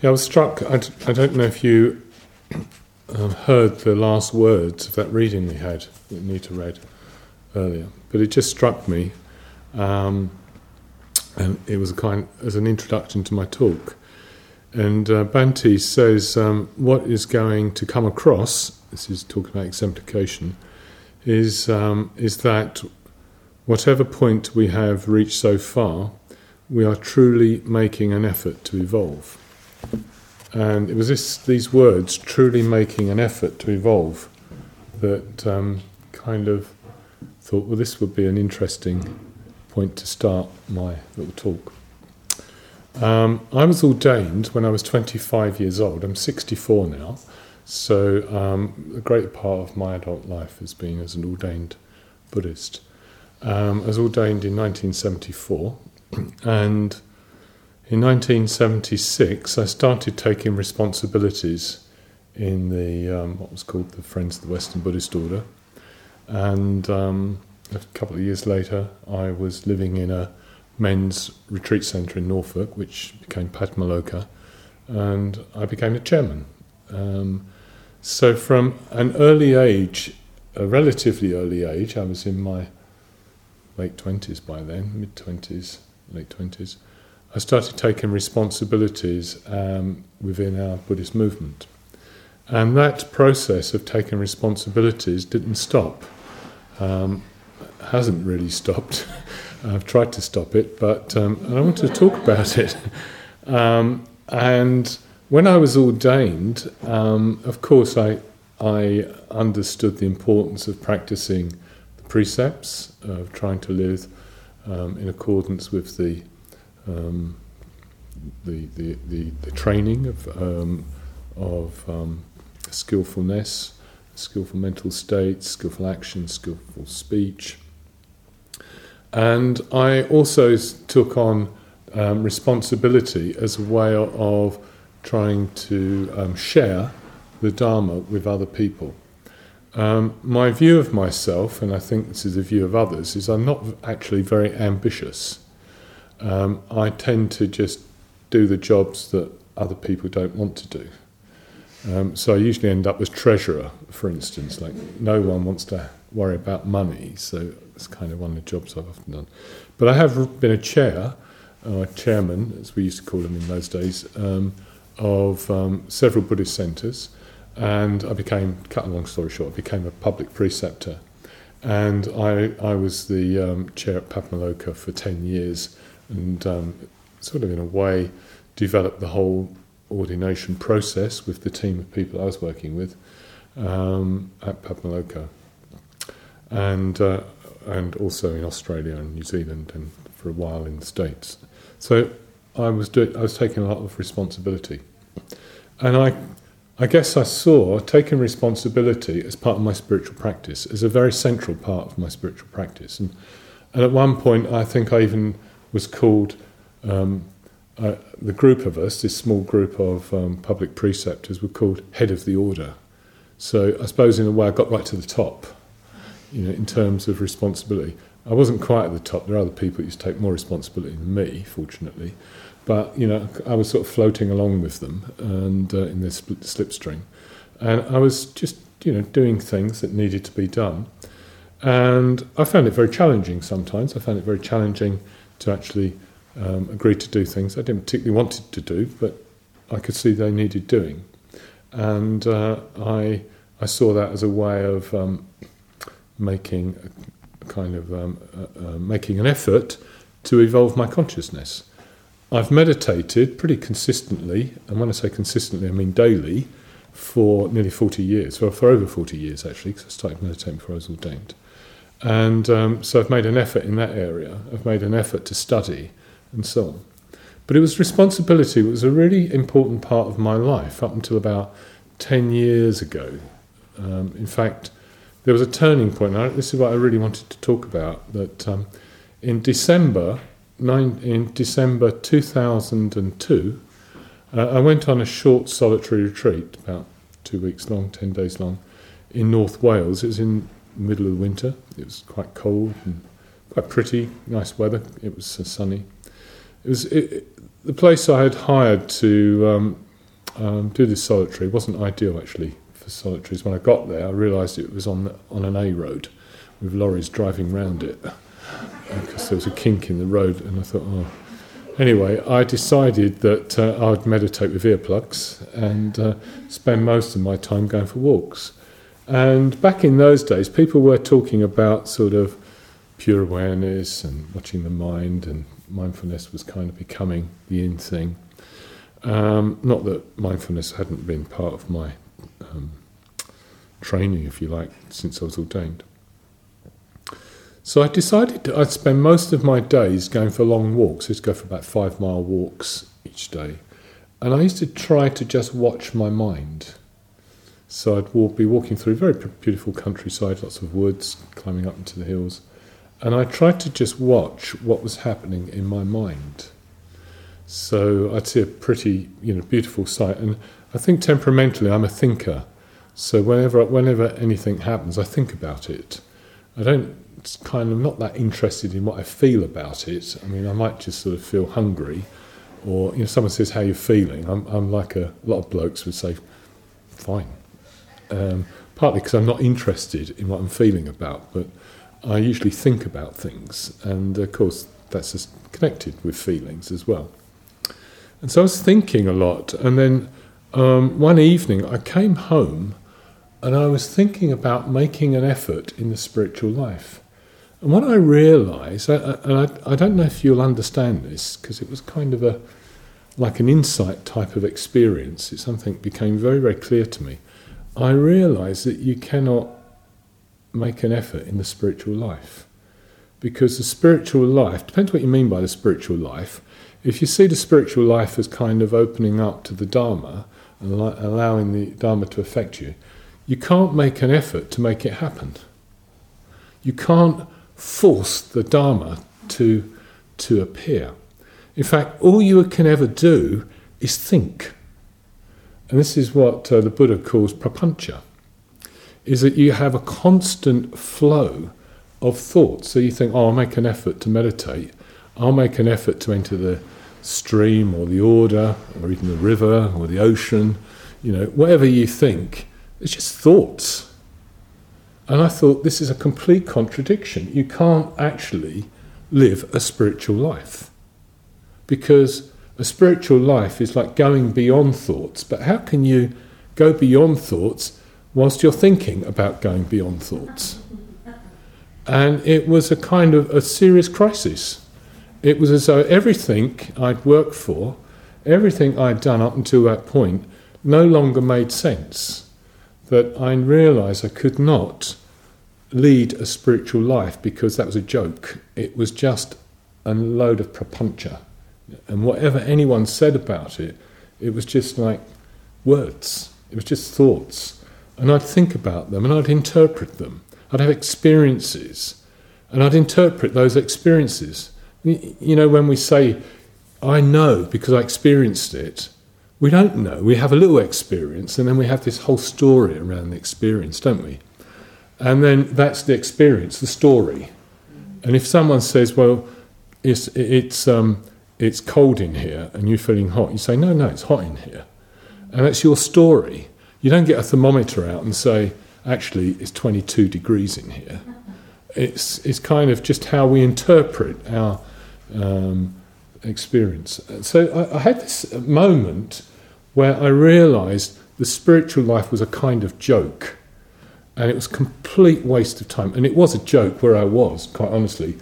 Yeah, I was struck. I d- I don't know if you um, heard the last words of that reading we had that Nita read earlier, but it just struck me, um, and it was a kind as an introduction to my talk. And uh, Bhante says um, what is going to come across. This is talking about exemplification. Is um, is that whatever point we have reached so far, we are truly making an effort to evolve. And it was this, these words, truly making an effort to evolve, that um, kind of thought, well, this would be an interesting point to start my little talk. Um, I was ordained when I was 25 years old. I'm 64 now, so um, a great part of my adult life has been as an ordained Buddhist. Um, I was ordained in 1974, and in 1976 I started taking responsibilities in the um, what was called the Friends of the Western Buddhist Order, and um, a couple of years later I was living in a men's retreat centre in Norfolk, which became Padmaloka, and I became the chairman. Um, so from an early age, a relatively early age, I was in my late 20s by then, mid 20s, late 20s, I started taking responsibilities um, within our Buddhist movement. And that process of taking responsibilities didn't stop. Um, hasn't really stopped. I've tried to stop it, but um, I want to talk about it. Um, and when I was ordained, um, of course, I I understood the importance of practicing the precepts of trying to live um, in accordance with the, um, the, the, the, the, training of, um, of um, skillfulness, skillful mental states, skillful action, skillful speech. And I also took on um, responsibility as a way of trying to um, share the Dharma with other people. Um, my view of myself, and I think this is the view of others, is I'm not actually very ambitious. Um, I tend to just do the jobs that other people don't want to do. Um, so I usually end up as treasurer, for instance. Like no one wants to worry about money, so it's kind of one of the jobs I've often done. But I have been a chair, or chairman, as we used to call them in those days, um, of um, several Buddhist centres and I became, cut a long story short, I became a public preceptor. And I, I was the um, chair at Padmaloka for 10 years and um, sort of, in a way, developed the whole ordination process with the team of people I was working with um, at Padmaloka. And, uh, and also in Australia and New Zealand and for a while in the States. So I was, do- I was taking a lot of responsibility. And I I guess I saw taking responsibility as part of my spiritual practice as a very central part of my spiritual practice. And, and at one point, I think I even was called um, uh, the group of us, this small group of um, public preceptors, were called head of the order. So I suppose in a way I got right to the top, you know, in terms of responsibility. I wasn't quite at the top. There are other people who used to take more responsibility than me, fortunately. But you know, I was sort of floating along with them and uh, in this slipstream, and I was just you know doing things that needed to be done, and I found it very challenging. Sometimes I found it very challenging to actually um, agree to do things I didn't particularly wanted to do, but I could see they needed doing, and uh, I I saw that as a way of um, making a kind of um, uh, uh, making an effort to evolve my consciousness. I've meditated pretty consistently, and when I say consistently, I mean daily, for nearly 40 years, well, for over 40 years actually, because I started meditating before I was ordained. And um, so I've made an effort in that area, I've made an effort to study, and so on. But it was responsibility, it was a really important part of my life up until about 10 years ago. Um, in fact, there was a turning point, this is what I really wanted to talk about, that um, in December in December 2002, uh, I went on a short solitary retreat, about two weeks long, 10 days long, in North Wales. It was in middle of winter. It was quite cold and quite pretty, nice weather. It was uh, sunny. It was it, it, the place I had hired to um, um, do this solitary. Wasn't ideal actually for solitaries. When I got there, I realised it was on on an A road with lorries driving round it because uh, there was a kink in the road, and I thought, oh. Anyway, I decided that uh, I'd meditate with earplugs and uh, spend most of my time going for walks. And back in those days, people were talking about sort of pure awareness and watching the mind, and mindfulness was kind of becoming the in thing. Um, not that mindfulness hadn't been part of my um, training, if you like, since I was ordained. So I decided I'd spend most of my days going for long walks. I used to go for about five mile walks each day. And I used to try to just watch my mind. So I'd walk, be walking through very beautiful countryside, lots of woods, climbing up into the hills. And I tried to just watch what was happening in my mind. So I'd see a pretty, you know, beautiful sight. And I think temperamentally I'm a thinker. So whenever whenever anything happens, I think about it. I don't kind of not that interested in what I feel about it. I mean, I might just sort of feel hungry, or you know, someone says how you're feeling. I'm, I'm like a, a lot of blokes would say, fine. Um, partly because I'm not interested in what I'm feeling about, but I usually think about things, and of course that's connected with feelings as well. And so I was thinking a lot, and then um, one evening I came home and I was thinking about making an effort in the spiritual life. And what I realised, and I, I, don't know if you'll understand this, because it was kind of a like an insight type of experience. It's something that became very, very clear to me. I realize that you cannot make an effort in the spiritual life. Because the spiritual life, depends what you mean by the spiritual life. If you see the spiritual life as kind of opening up to the Dharma and allowing the Dharma to affect you, you can't make an effort to make it happen. You can't force the Dharma to, to appear. In fact, all you can ever do is think. And this is what uh, the Buddha calls prapancha, is that you have a constant flow of thoughts. So you think, oh, I'll make an effort to meditate. I'll make an effort to enter the stream or the order or even the river or the ocean. You know, whatever you think, it's just thoughts. And I thought this is a complete contradiction. You can't actually live a spiritual life. Because a spiritual life is like going beyond thoughts. But how can you go beyond thoughts whilst you're thinking about going beyond thoughts? And it was a kind of a serious crisis. It was as though everything I'd worked for, everything I'd done up until that point, no longer made sense that I realised I could not lead a spiritual life because that was a joke. It was just a load of prapancha. And whatever anyone said about it, it was just like words, it was just thoughts. And I'd think about them and I'd interpret them. I'd have experiences and I'd interpret those experiences. You know, when we say, I know because I experienced it, we don't know. We have a little experience, and then we have this whole story around the experience, don't we? And then that's the experience, the story. And if someone says, "Well, it's it's um, it's cold in here, and you're feeling hot," you say, "No, no, it's hot in here," and that's your story. You don't get a thermometer out and say, "Actually, it's 22 degrees in here." It's it's kind of just how we interpret our um, experience. So I, I had this moment where I realized the spiritual life was a kind of joke. And it was complete waste of time. And it was a joke where I was, quite honestly.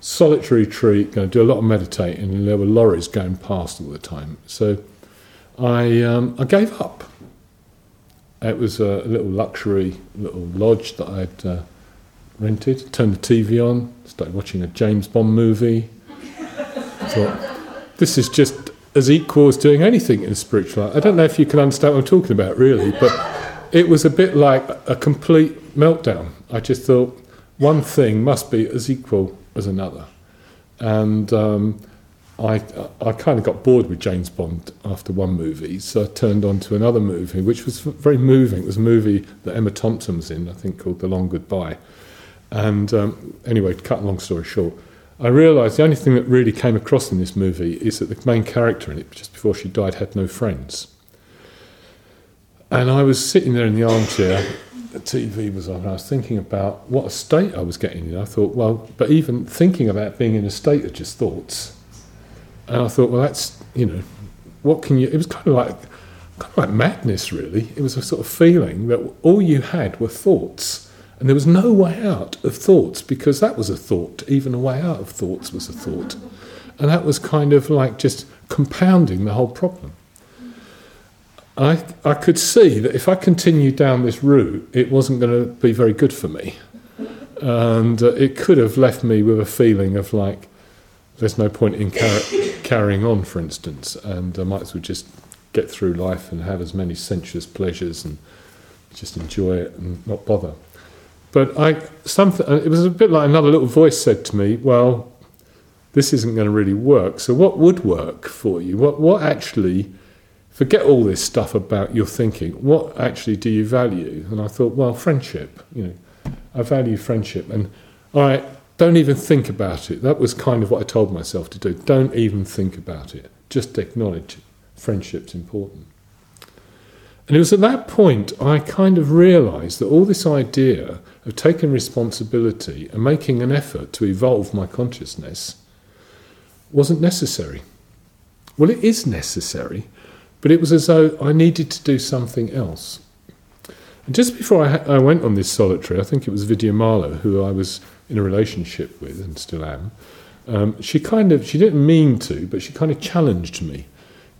Solitary retreat, going to do a lot of meditating, and there were lorries going past all the time. So I, um, I gave up. It was a little luxury little lodge that I'd uh, rented. Turned the TV on, started watching a James Bond movie. Thought, this is just as equal as doing anything in spiritual life. I don't know if you can understand what I'm talking about, really, but it was a bit like a complete meltdown. I just thought one thing must be as equal as another. And um, I, I kind of got bored with James Bond after one movie, so I turned on to another movie, which was very moving. It was a movie that Emma Thompson was in, I think, called The Long Goodbye. And um, anyway, to cut a long story short, I realised the only thing that really came across in this movie is that the main character in it, just before she died, had no friends. and I was sitting there in the armchair. The TV was on. And I was thinking about what a state I was getting in. I thought, well, but even thinking about being in a state of just thoughts, and I thought, well, that's you know, what can you? It was kind of like kind of like madness, really. It was a sort of feeling that all you had were thoughts, and there was no way out of thoughts because that was a thought. Even a way out of thoughts was a thought, and that was kind of like just compounding the whole problem. I, I could see that if I continued down this route, it wasn't going to be very good for me. And uh, it could have left me with a feeling of like, there's no point in car- carrying on, for instance, and I might as well just get through life and have as many sensuous pleasures and just enjoy it and not bother. But I, something, uh, it was a bit like another little voice said to me, well, this isn't going to really work. So what would work for you? What, what actually forget all this stuff about your thinking. What actually do you value? And I thought, well, friendship. You know, I value friendship, and I don't even think about it. That was kind of what I told myself to do. Don't even think about it. Just acknowledge it. friendship's important. And it was at that point I kind of realised that all this idea of taking responsibility and making an effort to evolve my consciousness wasn't necessary. Well, it is necessary, but it was as though I needed to do something else. And just before I, I went on this solitary, I think it was Vidyamala, who I was in a relationship with and still am, um, she kind of, she didn't mean to, but she kind of challenged me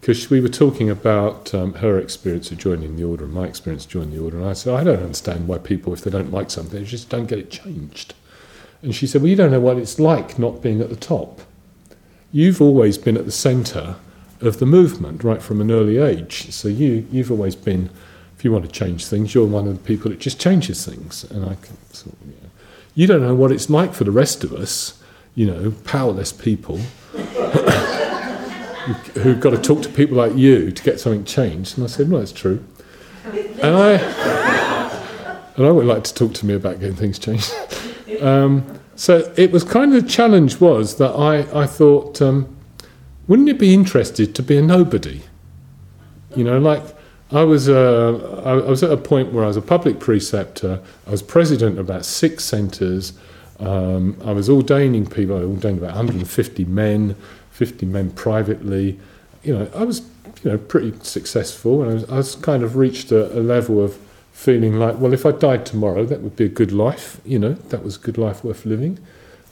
because we were talking about um, her experience of joining the order and my experience of joining the order. And I said, I don't understand why people, if they don't like something, just don't get it changed. And she said, Well, you don't know what it's like not being at the top. You've always been at the centre of the movement right from an early age. So you, you've always been, if you want to change things, you're one of the people that just changes things. And I can sort of, you, you don't know what it's like for the rest of us, you know, powerless people who've got to talk to people like you to get something changed. And I said, well, that's true. And I, and I would like to talk to me about getting things changed. Um, so it was kind of the challenge was that I, I thought, um, wouldn't it be interested to be a nobody? You know, like I was, uh, I was at a point where I was a public preceptor, I was president of about six centres, um, I was ordaining people, I ordained about 150 men, 50 men privately. You know, I was, you know, pretty successful, and I was, I was kind of reached a, a level of feeling like, well, if I died tomorrow, that would be a good life. You know, that was a good life worth living.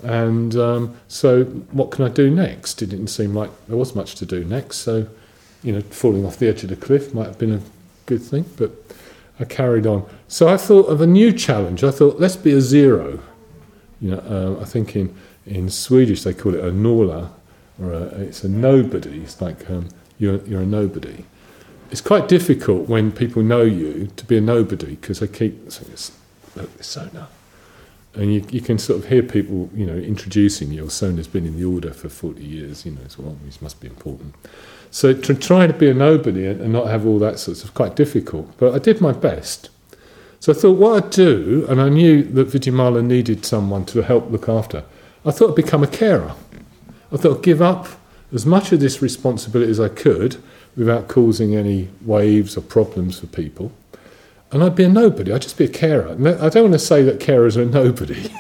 And um, so, what can I do next? It didn't seem like there was much to do next. So, you know, falling off the edge of the cliff might have been a good thing, but I carried on. So I thought of a new challenge. I thought, let's be a zero. You know, uh, I think in, in Swedish they call it a nolla, or a, it's a nobody. It's like um, you're, you're a nobody. It's quite difficult when people know you to be a nobody because they keep saying, look, this Sona. And you, you can sort of hear people, you know, introducing you. Sona's been in the order for 40 years, you know, so well, this must be important. So to try to be a nobody and not have all that sort of quite difficult. But I did my best. So I thought what I'd do, and I knew that Vidyamala needed someone to help look after, I thought I'd become a carer. I thought I'd give up as much of this responsibility as I could without causing any waves or problems for people. And I'd be a nobody, I'd just be a carer. I don't want to say that carers are a nobody,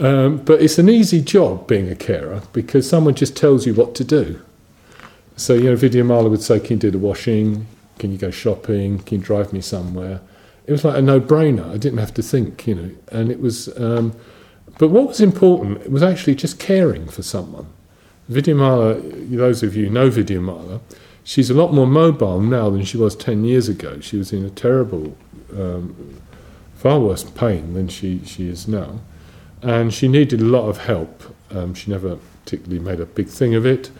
um, but it's an easy job being a carer because someone just tells you what to do. So, you know, Vidyamala would say, Can you do the washing? Can you go shopping? Can you drive me somewhere? It was like a no brainer. I didn't have to think, you know. And it was, um, but what was important was actually just caring for someone. Vidyamala, those of you know Vidyamala, she's a lot more mobile now than she was 10 years ago. She was in a terrible, um, far worse pain than she, she is now. And she needed a lot of help. Um, she never particularly made a big thing of it,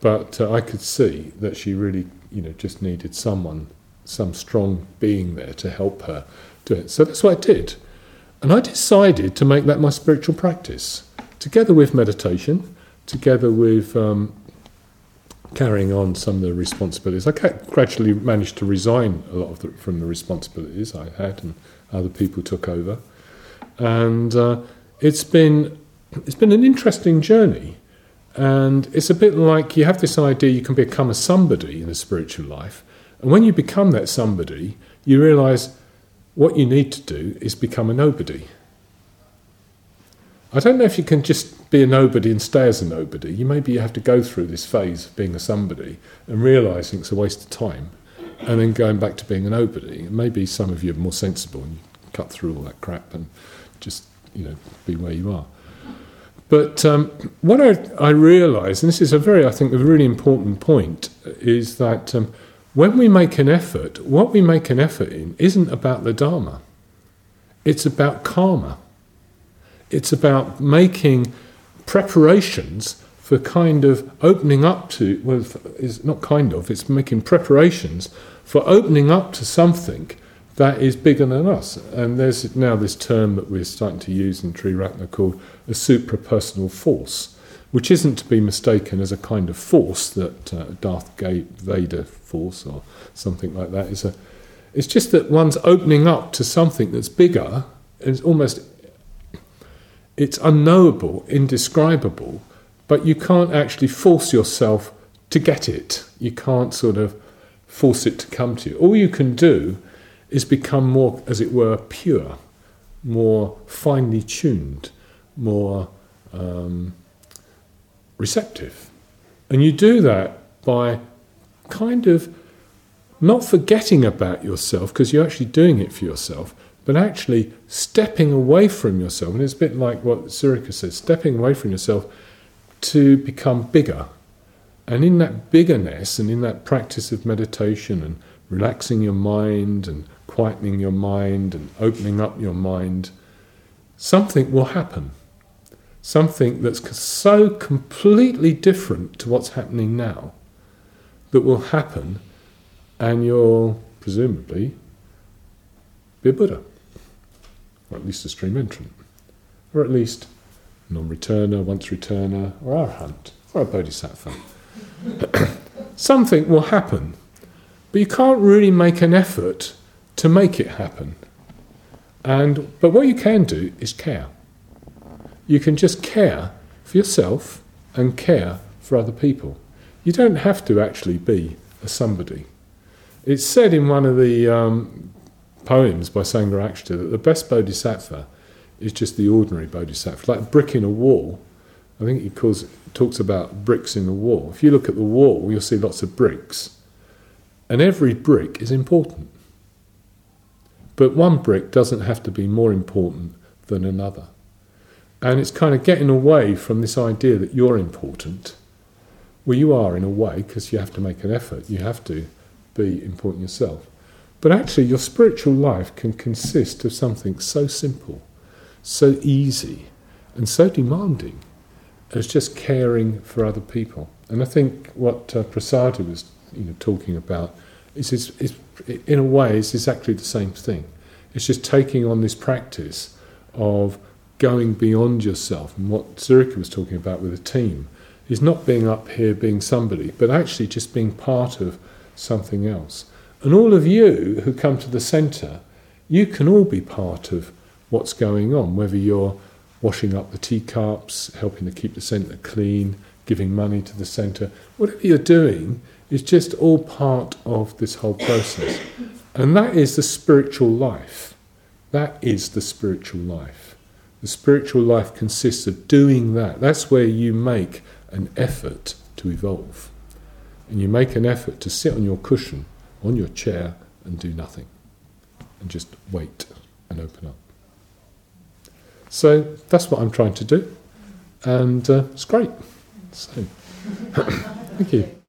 but uh, I could see that she really, you know, just needed someone, some strong being there to help her do it. So that's what I did. And I decided to make that my spiritual practice, together with meditation, together with um, carrying on some of the responsibilities. I gradually managed to resign a lot of the, from the responsibilities I had, and other people took over. And uh, it's been it's been an interesting journey, and it's a bit like you have this idea you can become a somebody in a spiritual life, And when you become that somebody, you realize what you need to do is become a nobody. I don't know if you can just be a nobody and stay as a nobody. You maybe you have to go through this phase of being a somebody and realizing it's a waste of time and then going back to being a nobody. Maybe some of you are more sensible and you cut through all that crap and just, you know, be where you are. But um, what I, I and this is a very, I think, a really important point, is that um, when we make an effort, what we make an effort in isn't about the Dharma. It's about karma. It's about making preparations for kind of opening up to, well, is not kind of, it's making preparations for opening up to something that is bigger than us. And there's now this term that we're starting to use in Triratna called a suprapersonal force, which isn't to be mistaken as a kind of force that uh, Darth Vader force or something like that is a. It's just that one's opening up to something that's bigger. It's almost it's unknowable, indescribable, but you can't actually force yourself to get it. You can't sort of force it to come to you. All you can do is become more, as it were, pure, more finely tuned, more um, receptive. And you do that by kind of not forgetting about yourself, because you're actually doing it for yourself, but actually stepping away from yourself. And it's a bit like what Sirika says stepping away from yourself to become bigger. And in that biggerness and in that practice of meditation and relaxing your mind and quietening your mind and opening up your mind, something will happen. Something that's so completely different to what's happening now that will happen, and you'll presumably be a Buddha, or at least a stream entrant, or at least non returner, once returner, or arahant, or a bodhisattva. Something will happen, but you can't really make an effort to make it happen. And but what you can do is care. You can just care for yourself and care for other people. You don't have to actually be a somebody. It's said in one of the um, poems by Sangharakshita that the best bodhisattva is just the ordinary bodhisattva, like brick in a wall. I think he calls, talks about bricks in the wall. If you look at the wall, you'll see lots of bricks, and every brick is important. But one brick doesn't have to be more important than another. And it's kind of getting away from this idea that you're important. Well, you are in a way because you have to make an effort, you have to be important yourself. But actually, your spiritual life can consist of something so simple, so easy, and so demanding as just caring for other people. And I think what uh, Prasada was you know, talking about is, is, is, in a way, is exactly the same thing. It's just taking on this practice of going beyond yourself. And what Zurika was talking about with a team is not being up here being somebody, but actually just being part of something else. And all of you who come to the centre, you can all be part of what's going on, whether you're washing up the teacups, helping to keep the centre clean, giving money to the centre, whatever you're doing is just all part of this whole process. And that is the spiritual life. That is the spiritual life. The spiritual life consists of doing that. That's where you make an effort to evolve. And you make an effort to sit on your cushion, on your chair, and do nothing. And just wait and open up. So that's what I'm trying to do. And uh, it's great. So, thank you.